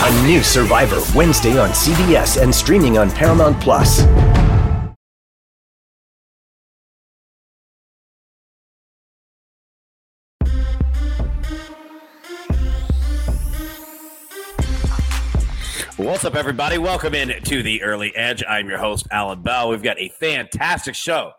A new Survivor Wednesday on CBS and streaming on Paramount Plus. What's up, everybody? Welcome in to the Early Edge. I'm your host, Allan Bell. We've got a fantastic show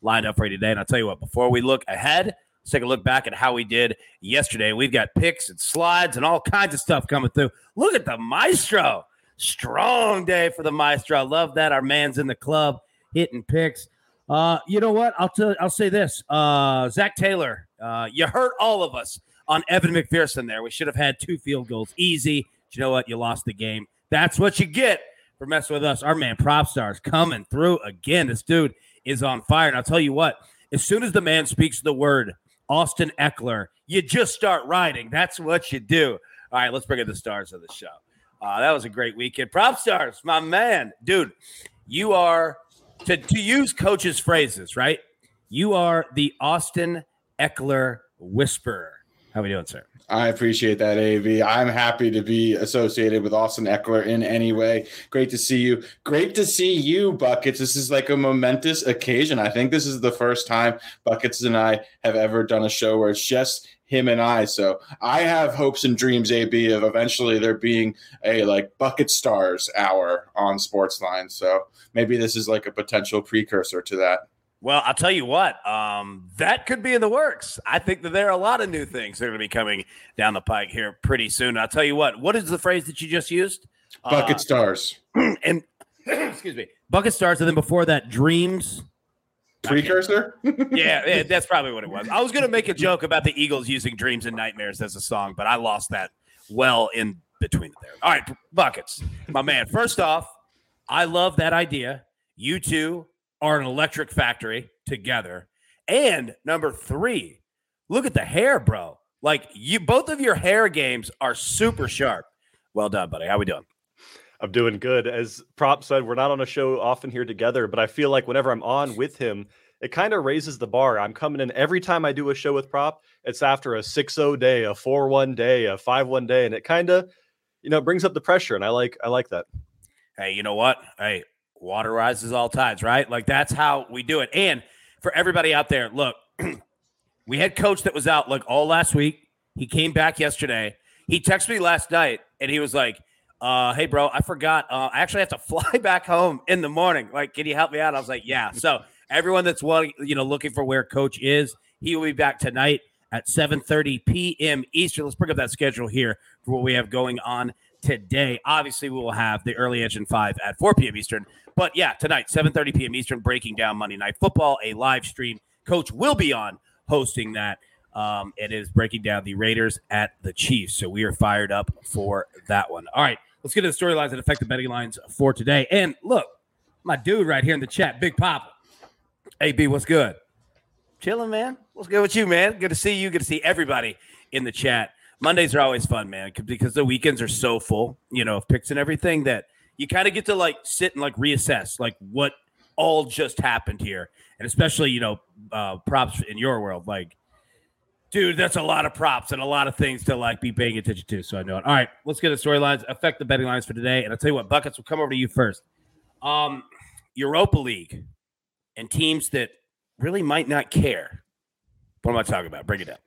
lined up for you today. And I'll tell you what, before we look ahead, let's take a look back at how we did yesterday. We've got picks and slides and all kinds of stuff coming through. Look at the maestro. Strong day for the maestro. I love that. Our man's in the club hitting picks. Uh, you know what? I'll tell I'll say this. Uh, Zac Taylor, uh, you hurt all of us on Evan McPherson there. We should have had two field goals easy. But you know what? You lost the game. That's what you get for messing with us. Our man Propstarz coming through again. This dude is on fire. And I'll tell you what, as soon as the man speaks the word Austin Ekeler. you just start writing. That's what you do. All right, let's bring in the stars of the show. Uh, that was a great weekend. Propstarz, my man. Dude, you are, to, to use coach's phrases, right? You are the Austin Ekeler whisperer. How are we doing, sir? I appreciate that, AB. I'm happy to be associated with Austin Ekeler in any way. Great to see you. Great to see you, Buckets. This is like a momentous occasion. I think this is the first time Buckets and I have ever done a show where it's just him and I. So I have hopes and dreams, AB, of eventually there being a like Bucket Stars hour on Sportsline. So maybe this is like a potential precursor to that. Well, I'll tell you what, um, that could be in the works. I think that there are a lot of new things that are going to be coming down the pike here pretty soon. I'll tell you what, what is the phrase that you just used? Bucket uh, stars. And excuse me, bucket stars. And then before that, dreams. Precursor? yeah, yeah, that's probably what it was. I was going to make a joke about the Eagles using dreams and nightmares as a song, but I lost that well in between there. All right, buckets, my man. First off, I love that idea. You two are an electric factory together. And number three, look at the hair, bro. Like you, both of your hair games are super sharp. Well done, buddy. How we doing? I'm doing good. As Prop said, we're not on a show often here together, but I feel like whenever I'm on with him, it kind of raises the bar. I'm coming in every time I do a show with Prop. It's after a 6-0 day, a 4-1 day, a 5-1 day, and it kind of, you know, brings up the pressure. And I like, I like that. Hey, you know what? Hey, water rises all tides, right? Like that's how we do it. And for everybody out there, look, we had coach that was out like all last week. He came back yesterday. He texted me last night and he was like, uh, hey bro, I forgot. Uh, I actually have to fly back home in the morning. Like, can you help me out? I was like, yeah. So everyone that's wanting, you know, looking for where coach is, he will be back tonight at 7:30 p.m. Eastern. Let's bring up that schedule here for what we have going on today. Obviously, we will have the early edge five at 4 p.m. Eastern. But yeah, tonight, 7:30 p.m. Eastern, breaking down Monday Night Football, a live stream. Coach will be on hosting that. Um, it is breaking down the Raiders at the Chiefs. So we are fired up for that one. All right, let's get to the storylines that affect the betting lines for today. And look, my dude right here in the chat, Big Papa. AB, what's good? Chilling, man. What's good with you, man? Good to see you. Good to see everybody in the chat. Mondays are always fun, man, because the weekends are so full, you know, of picks and everything that you kind of get to like sit and like reassess like what all just happened here, and especially you know uh, props in your world, like. Dude, that's a lot of props and a lot of things to like be paying attention to. So I know it. All right, let's get the storylines, affect the betting lines for today. And I'll tell you what, buckets will come over to you first. Um, Europa League and teams that really might not care. What am I talking about? Bring it up.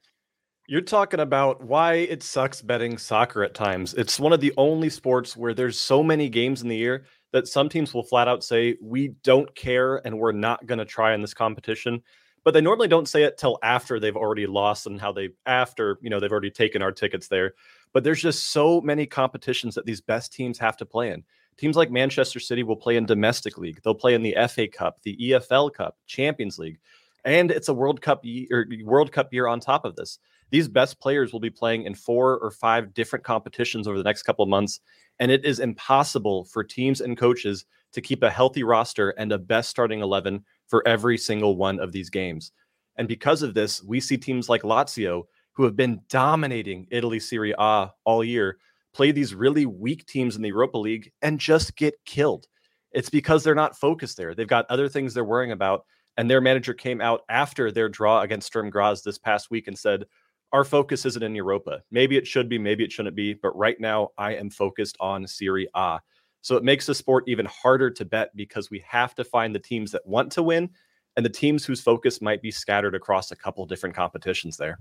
You're talking about why it sucks betting soccer at times. It's one of the only sports where there's so many games in the year that some teams will flat out say, we don't care and we're not going to try in this competition. But they normally don't say it till after they've already lost and how they, after, you know, they've already taken our tickets there. But there's just so many competitions that these best teams have to play in. Teams like Manchester City will play in domestic league. They'll play in the FA Cup, the EFL Cup, Champions League, and it's a World Cup year, er, World Cup year on top of this. These best players will be playing in four or five different competitions over the next couple of months, and it is impossible for teams and coaches to keep a healthy roster and a best starting 11 for every single one of these games. And because of this, we see teams like Lazio, who have been dominating Italy Serie A all year, play these really weak teams in the Europa League and just get killed. It's because they're not focused there. They've got other things they're worrying about. And their manager came out after their draw against Sturm Graz this past week and said, Our focus isn't in Europa. Maybe it should be, maybe it shouldn't be. But right now, I am focused on Serie A. So it makes the sport even harder to bet because we have to find the teams that want to win and the teams whose focus might be scattered across a couple different competitions there.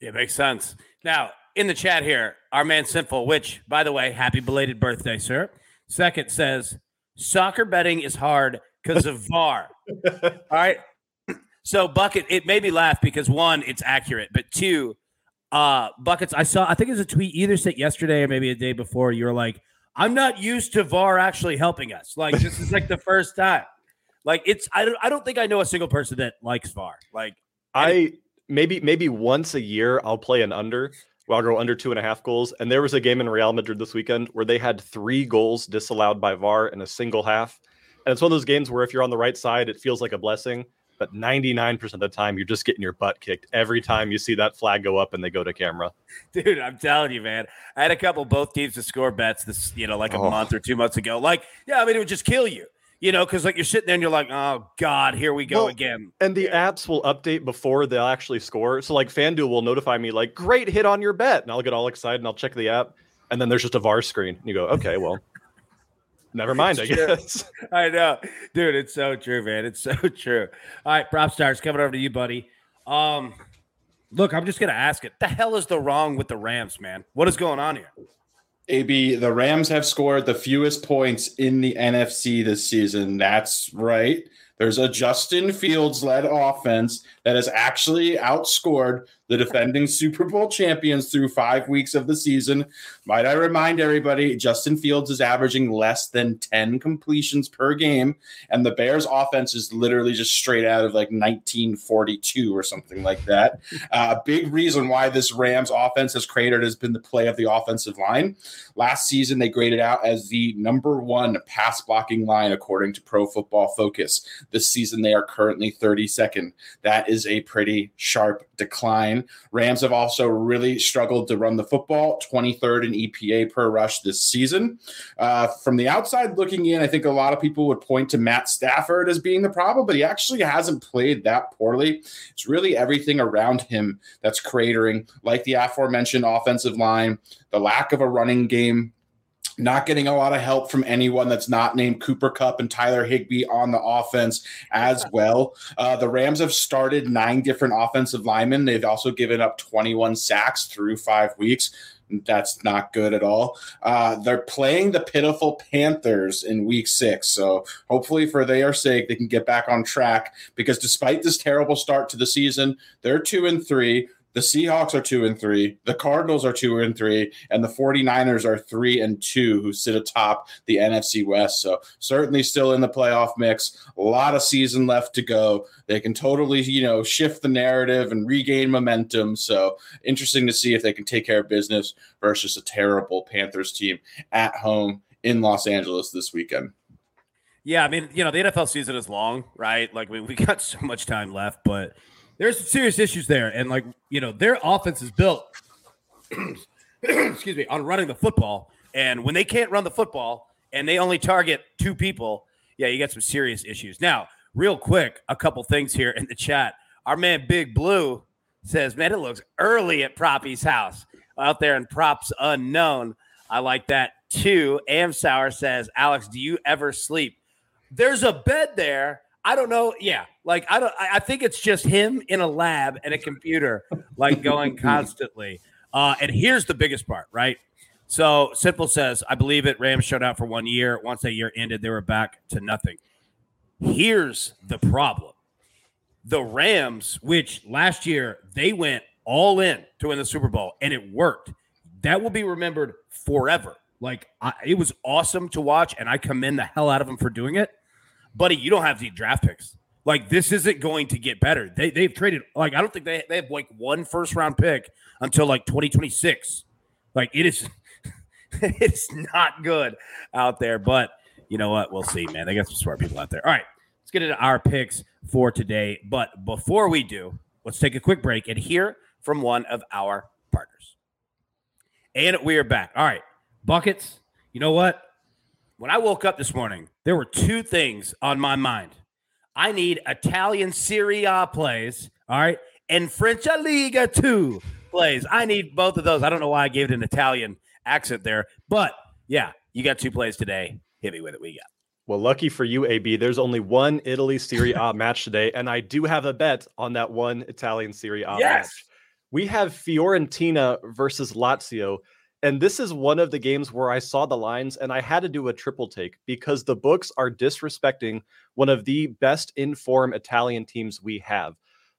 Yeah, makes sense. Now, in the chat here, our man Sinful, which, by the way, happy belated birthday, sir. Second says, soccer betting is hard because of VAR. All right. So, Bucket, it made me laugh because one, it's accurate, but two, uh, Buckets, I saw, I think it was a tweet either said yesterday or maybe a day before. You were like, I'm not used to VAR actually helping us. Like, this is like the first time. Like, it's, I don't, I don't think I know a single person that likes VAR. Like, I, maybe maybe once a year I'll play an under. Well, I'll go under two and a half goals. And there was a game in Real Madrid this weekend where they had three goals disallowed by VAR in a single half. And it's one of those games where if you're on the right side, it feels like a blessing. But 99% of the time, you're just getting your butt kicked every time you see that flag go up and they go to camera. Dude, I'm telling you, man. I had a couple both teams to score bets this, you know, like a Oh. month or two months ago. Like, yeah, I mean, it would just kill you, you know, because like you're sitting there and you're like, oh God, here we go Well, again. And the apps will update before they'll actually score. So like FanDuel will notify me like, great hit on your bet. And I'll get all excited and I'll check the app. And then there's just a VAR screen. And you go, okay, well, never mind, I true. guess. I know, dude. It's so true, man. It's so true. All right, Propstarz coming over to you, buddy. Um, look, I'm just gonna ask it. The hell is the wrong with the Rams, man? What is going on here? AB, the Rams have scored the fewest points in the NFC this season. That's right. There's a Justin Fields led offense that has actually outscored the defending Super Bowl champions through five weeks of the season. Might I remind everybody, Justin Fields is averaging less than 10 completions per game, and the Bears' offense is literally just straight out of like 1942 or something like that. Uh, a big reason why this Rams offense has cratered has been the play of the offensive line. Last season, they graded out as the number one pass blocking line according to Pro Football Focus. This season, they are currently 32nd. That is a pretty sharp decline. Rams have also really struggled to run the football, 23rd in EPA per rush this season. Uh, from the outside looking in, I think a lot of people would point to Matt Stafford as being the problem, but he actually hasn't played that poorly. It's really everything around him that's cratering, like the aforementioned offensive line, the lack of a running game, not getting a lot of help from anyone that's not named Cooper Kupp and Tyler Higbee on the offense as well. Uh, the Rams have started nine different offensive linemen. They've also given up 21 sacks through five weeks. That's not good at all. Uh, they're playing the pitiful Panthers in week six. So hopefully, for their sake, they can get back on track because despite this terrible start to the season, they're two and three. The Seahawks are two and three. The Cardinals are two and three. And the 49ers are three and two, who sit atop the NFC West. So certainly still in the playoff mix. A lot of season left to go. They can totally, you know, shift the narrative and regain momentum. So interesting to see if they can take care of business versus a terrible Panthers team at home in Los Angeles this weekend. Yeah, I mean, you know, the NFL season is long, right? Like, we, we got so much time left, but there's some serious issues there. And, like, you know, their offense is built, excuse me, on running the football. And when they can't run the football and they only target two people, yeah, you got some serious issues. Now, real quick, a couple things here in the chat. Our man Big Blue says, man, it looks early at Proppy's house out there in props unknown. I like that too. Am Sour says, Alex, do you ever sleep? There's a bed there. I don't know. Yeah, like I don't. I think it's just him in a lab and a computer, like going constantly. Uh, and here's the biggest part, right? So Simple says, I believe it. Rams showed out for one year. Once that year ended, they were back to nothing. Here's the problem the Rams, which last year they went all in to win the Super Bowl and it worked. That will be remembered forever. Like I, it was awesome to watch, and I commend the hell out of them for doing it. Buddy, you don't have the draft picks. Like this isn't going to get better. They they've traded like I don't think they they have like one first round pick until like 2026. Like it is it's not good out there, but you know what? We'll see, man. They got some smart people out there. All right, let's get into our picks for today. But before we do, let's take a quick break and hear from one of our partners. And we are back. All right, buckets. You know what? When I woke up this morning, there were two things on my mind. I need Italian Serie A plays, all right, and French Liga 2 plays. I need both of those. I don't know why I gave it an Italian accent there, but yeah, you got two plays today. Hit me with it. We got. Well, lucky for you, AB, there's only one Italy Serie A match today, and I do have a bet on that one Italian Serie A Yes. match. We have Fiorentina versus Lazio, and this is one of the games where I saw the lines and I had to do a triple take because the books are disrespecting one of the best in form Italian teams we have.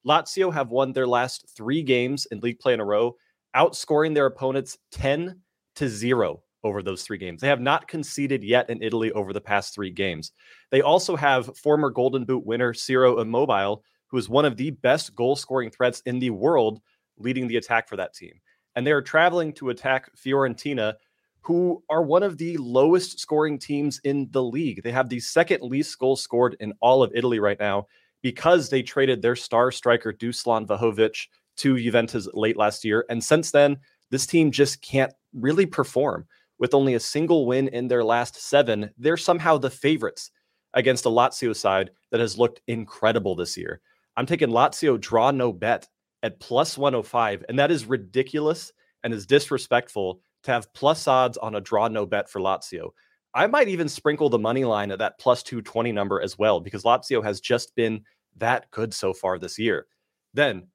Lazio have won their last three games in league play in a row, outscoring their opponents 10 to 0 over those three games. They have not conceded yet in Italy over the past three games. They also have former Golden Boot winner Ciro Immobile, who is one of the best goal scoring threats in the world, leading the attack for that team. And they are traveling to attack Fiorentina, who are one of the lowest scoring teams in the league. They have the second least goals scored in all of Italy right now because they traded their star striker Dusan Vlahovic to Juventus late last year. And since then, this team just can't really perform. With only a single win in their last seven, they're somehow the favorites against a Lazio side that has looked incredible this year. I'm taking Lazio draw no bet at plus 105, and that is ridiculous and is disrespectful to have plus odds on a draw no bet for Lazio. I might even sprinkle the money line at that plus 220 number as well because Lazio has just been that good so far this year. Then,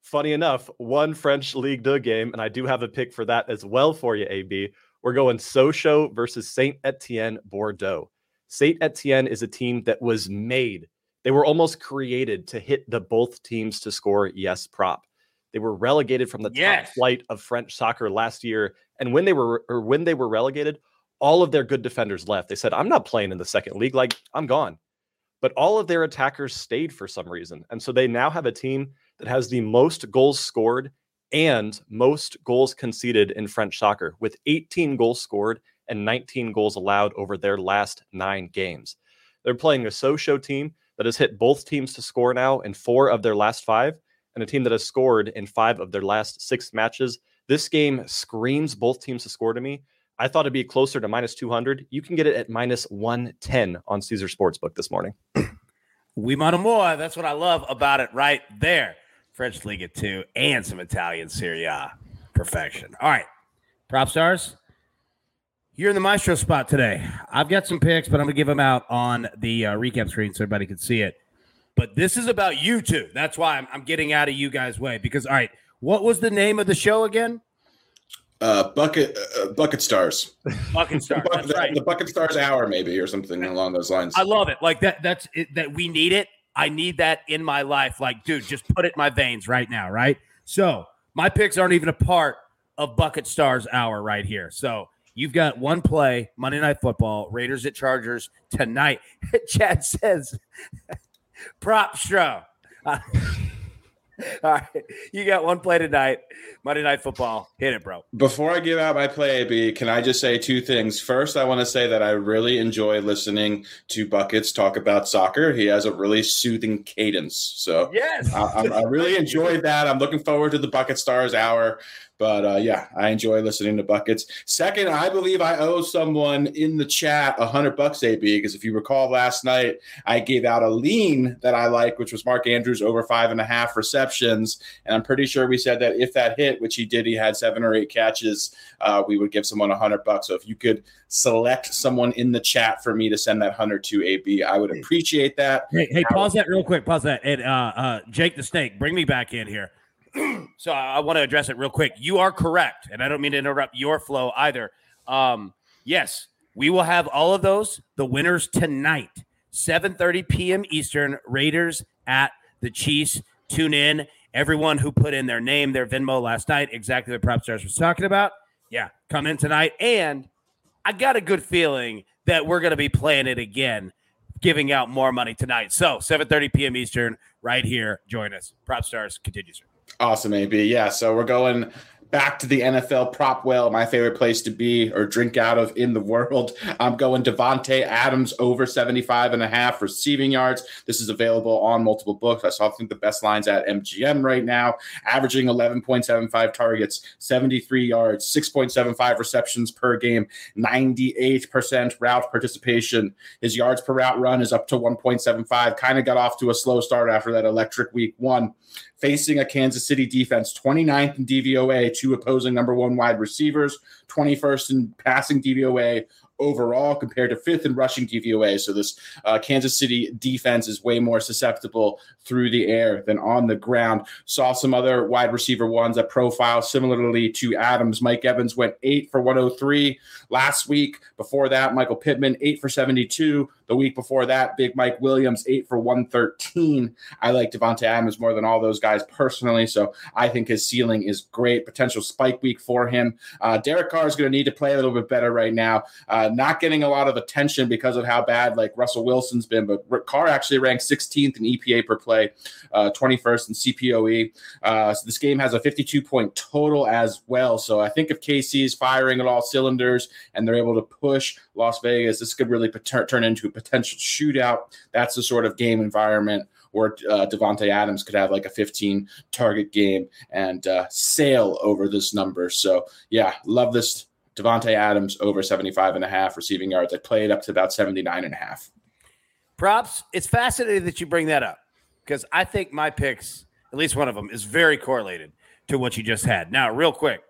funny enough, one French League 2 game, and I do have a pick for that as well for you, AB. We're going Sochaux versus Saint Etienne Bordeaux. Saint Etienne is a team that was made, they were almost created to hit the both teams to score yes prop. They were relegated from the Yes. top flight of French soccer last year. And when they were or when they were relegated, all of their good defenders left. They said, I'm not playing in the second league. Like, I'm gone. But all of their attackers stayed for some reason. And so they now have a team that has the most goals scored and most goals conceded in French soccer with 18 goals scored and 19 goals allowed over their last nine games. They're playing a Sochaux team that has hit both teams to score now in four of their last five, and a team that has scored in five of their last six matches. This game screams both teams to score to me. I thought it'd be closer to minus 200. You can get it at minus 110 on Caesar Sportsbook this morning. We more. That's what I love about it right there. French Liga 2 and some Italian Serie A. Perfection. All right. Propstarz, you're in the maestro spot today. I've got some picks, but I'm going to give them out on the uh, recap screen so everybody can see it. But this is about you two. That's why I'm, I'm getting out of you guys' way. Because, all right, what was the name of the show again? Uh, bucket uh, bucket stars. Bucket Stars. That's the, right. the bucket stars hour maybe or something along those lines. I love it. Like that. That's it, that. We need it. I need that in my life. Like, dude, just put it in my veins right now. Right. So my picks aren't even a part of Bucket Stars Hour right here. So you've got one play Monday Night Football, Raiders at Chargers tonight. Chad says, "Prop stro." Uh, all right, you got one play tonight, Monday Night Football. Hit it, bro. Before I give out my play, AB, can I just say two things? First, I want to say that I really enjoy listening to Buckets talk about soccer. He has a really soothing cadence. So Yes. I, I'm- I really enjoyed that. I'm looking forward to the Bucket Stars hour. But uh, yeah, I enjoy listening to Buckets. Second, I believe I owe someone in the chat a hundred bucks, AB, because if you recall last night, I gave out a lean that I like, which was Mark Andrews over five and a half receptions. And I'm pretty sure we said that if that hit, which he did, he had seven or eight catches, uh, we would give someone a hundred bucks. So if you could select someone in the chat for me to send that hundred to AB, I would appreciate that. Hey, hey, pause that real quick. Pause that. And uh, uh, Jake the Snake, bring me back in here. so I, want to address it real quick. You are correct, and I don't mean to interrupt your flow either. Um, yes, we will have all of those. The winners tonight, 7:30 p.m. Eastern. Raiders at the Chiefs. Tune in. Everyone who put in their name, their Venmo last night, exactly what Propstarz was talking about. Yeah, come in tonight. And I got a good feeling that we're going to be playing it again, giving out more money tonight. So 7:30 p.m. Eastern, right here. Join us. Propstarz continues. Awesome, AB. Yeah, so we're going back to the NFL prop well, my favorite place to be or drink out of in the world. I'm going Davante Adams over 75 and a half receiving yards. This is available on multiple books. I saw I think the best lines at MGM right now, averaging 11.75 targets, 73 yards, 6.75 receptions per game, 98% route participation. His yards per route run is up to 1.75. Kind of got off to a slow start after that electric week one facing a Kansas City defense 29th in DVOA, two opposing number one wide receivers, 21st in passing DVOA overall compared to fifth in rushing DVOA. So this uh, Kansas City defense is way more susceptible through the air than on the ground. Saw some other wide receiver ones that profile similarly to Adams. Mike Evans went eight for 103 last week. Before that, Michael Pittman eight for 72. The week before that, Big Mike Williams, eight for 113. I like Davante Adams more than all those guys personally. So I think his ceiling is great. Potential spike week for him. Uh, Derek Carr is going to need to play a little bit better right now. Uh, not getting a lot of attention because of how bad like Russell Wilson's been, but Carr actually ranked 16th in EPA per play, uh, 21st in CPOE. Uh, so this game has a 52 point total as well. So I think if KC is firing at all cylinders and they're able to push Las Vegas, this could really turn into potential shootout. That's the sort of game environment where uh, Davante Adams could have like a 15 target game and uh, sail over this number. So yeah, love this Davante Adams over 75 and a half receiving yards. I played up to about 79 and a half. Props. It's fascinating that you bring that up because I think my picks, at least one of them, is very correlated to what you just had. Now, real quick,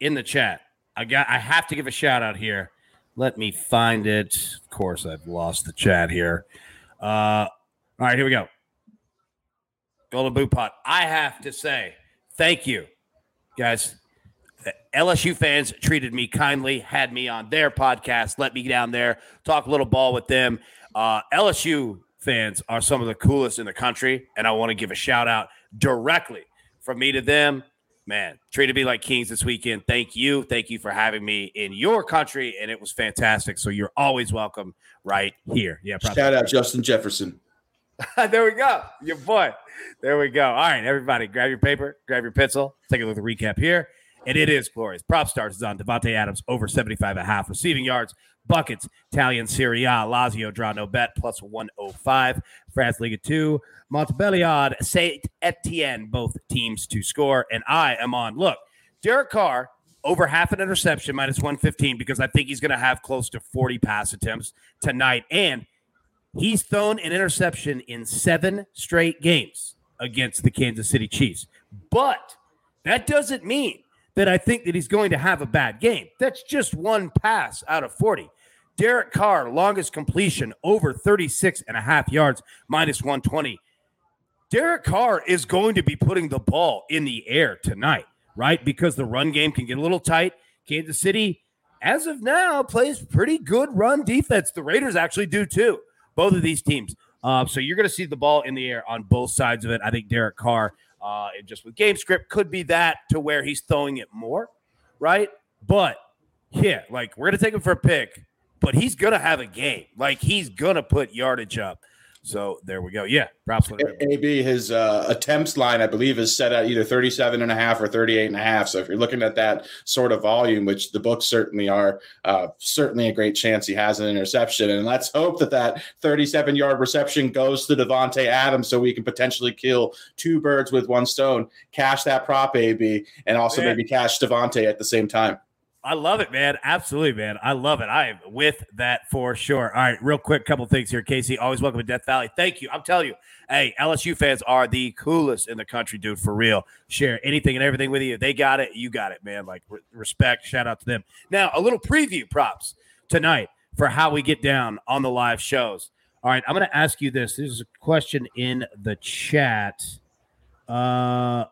in the chat, I got I have to give a shout out here let me find it. Of course, I've lost the chat here. Uh, all right, here we go. Golden Boot Pot. I have to say, thank you, guys. The LSU fans treated me kindly, had me on their podcast, let me down there, talk a little ball with them. Uh, LSU fans are some of the coolest in the country, and I want to give a shout out directly from me to them man, treated me like kings this weekend. Thank you. Thank you for having me in your country. And it was fantastic. So you're always welcome right here. Yeah. Probably. Shout out Justin Jefferson. there we go. Your boy. There we go. All right, everybody, grab your paper, grab your pencil. Take a look at the recap here. And it is glorious. Propstarz is on Davante Adams over 75 and a half receiving yards. Buckets, Italian Serie A, Lazio draw no bet plus 105. France Liga 2, Montbelliard, Saint Etienne, both teams to score. And I am on. Look, Derek Carr over half an interception minus 115 because I think he's going to have close to 40 pass attempts tonight. And he's thrown an interception in seven straight games against the Kansas City Chiefs. But that doesn't mean that I think that he's going to have a bad game. That's just one pass out of 40. Derek Carr, longest completion, over 36 and a half yards, minus 120. Derek Carr is going to be putting the ball in the air tonight, right? Because the run game can get a little tight. Kansas City, as of now, plays pretty good run defense. The Raiders actually do too, both of these teams. Uh, so you're going to see the ball in the air on both sides of it. I think Derek Carr uh, just with game script could be that to where he's throwing it more, right? But yeah, like we're gonna take him for a pick, but he's gonna have a game. Like he's gonna put yardage up. So there we go. Yeah, props. AB, his uh, attempts line, I believe, is set at either 37 and a half or 38 and a half. So if you're looking at that sort of volume, which the books certainly are, uh, certainly a great chance he has an interception. And let's hope that that 37 yard reception goes to Davante Adams so we can potentially kill two birds with one stone, cash that prop, AB, and also maybe cash Davante at the same time. I love it, man. Absolutely, man. I love it. I am with that for sure. All right, real quick, couple things here, Casey. Always welcome to Death Valley. Thank you. I'm telling you, hey, LSU fans are the coolest in the country, dude. For real. Share anything and everything with you. They got it. You got it, man. Like re- respect. Shout out to them. Now, a little preview props tonight for how we get down on the live shows. All right, I'm going to ask you this. This is a question in the chat. Uh,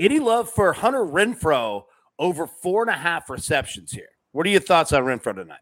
Any love for Hunter Renfrow over four and a half receptions here? What are your thoughts on Renfrow tonight?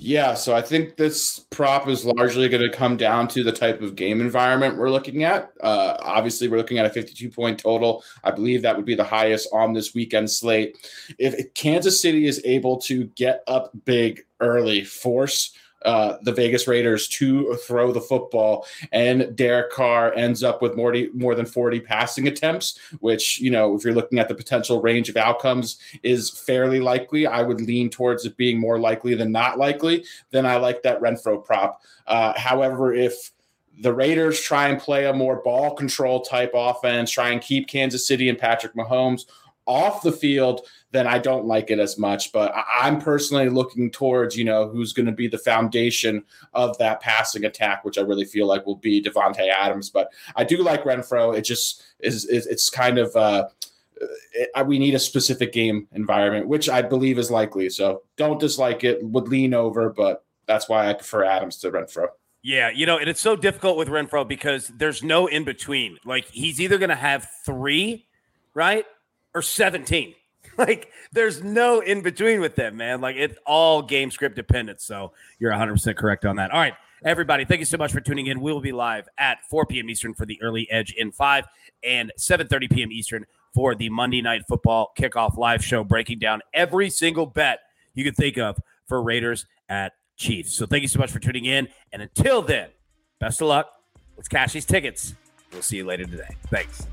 Yeah, so I think this prop is largely going to come down to the type of game environment we're looking at. Uh, obviously, we're looking at a 52 point total. I believe that would be the highest on this weekend slate. If Kansas City is able to get up big early, force uh, the Vegas Raiders to throw the football, and Derek Carr ends up with more, more than 40 passing attempts, which, you know, if you're looking at the potential range of outcomes, is fairly likely. I would lean towards it being more likely than not likely. Then I like that Renfrow prop. Uh, however, if the Raiders try and play a more ball control type offense, try and keep Kansas City and Patrick Mahomes off the field, then I don't like it as much. But I'm personally looking towards, you know, who's going to be the foundation of that passing attack, which I really feel like will be Davante Adams. But I do like Renfrow. It just is, it's kind of, uh, we need a specific game environment, which I believe is likely. So don't dislike it, would lean over, but that's why I prefer Adams to Renfrow. Yeah, you know, and it's so difficult with Renfrow because there's no in between. Like he's either going to have three, right, or 17. Like there's no in between with them, man. Like it's all game script dependent. So you're 100% correct on that. All right, everybody, thank you so much for tuning in. We will be live at 4 p.m. Eastern for the early edge in 5 and 7:30 p.m. Eastern for the Monday Night Football kickoff live show breaking down every single bet you can think of for Raiders at Chiefs. So thank you so much for tuning in and until then, best of luck. Let's cash these tickets. We'll see you later today. Thanks.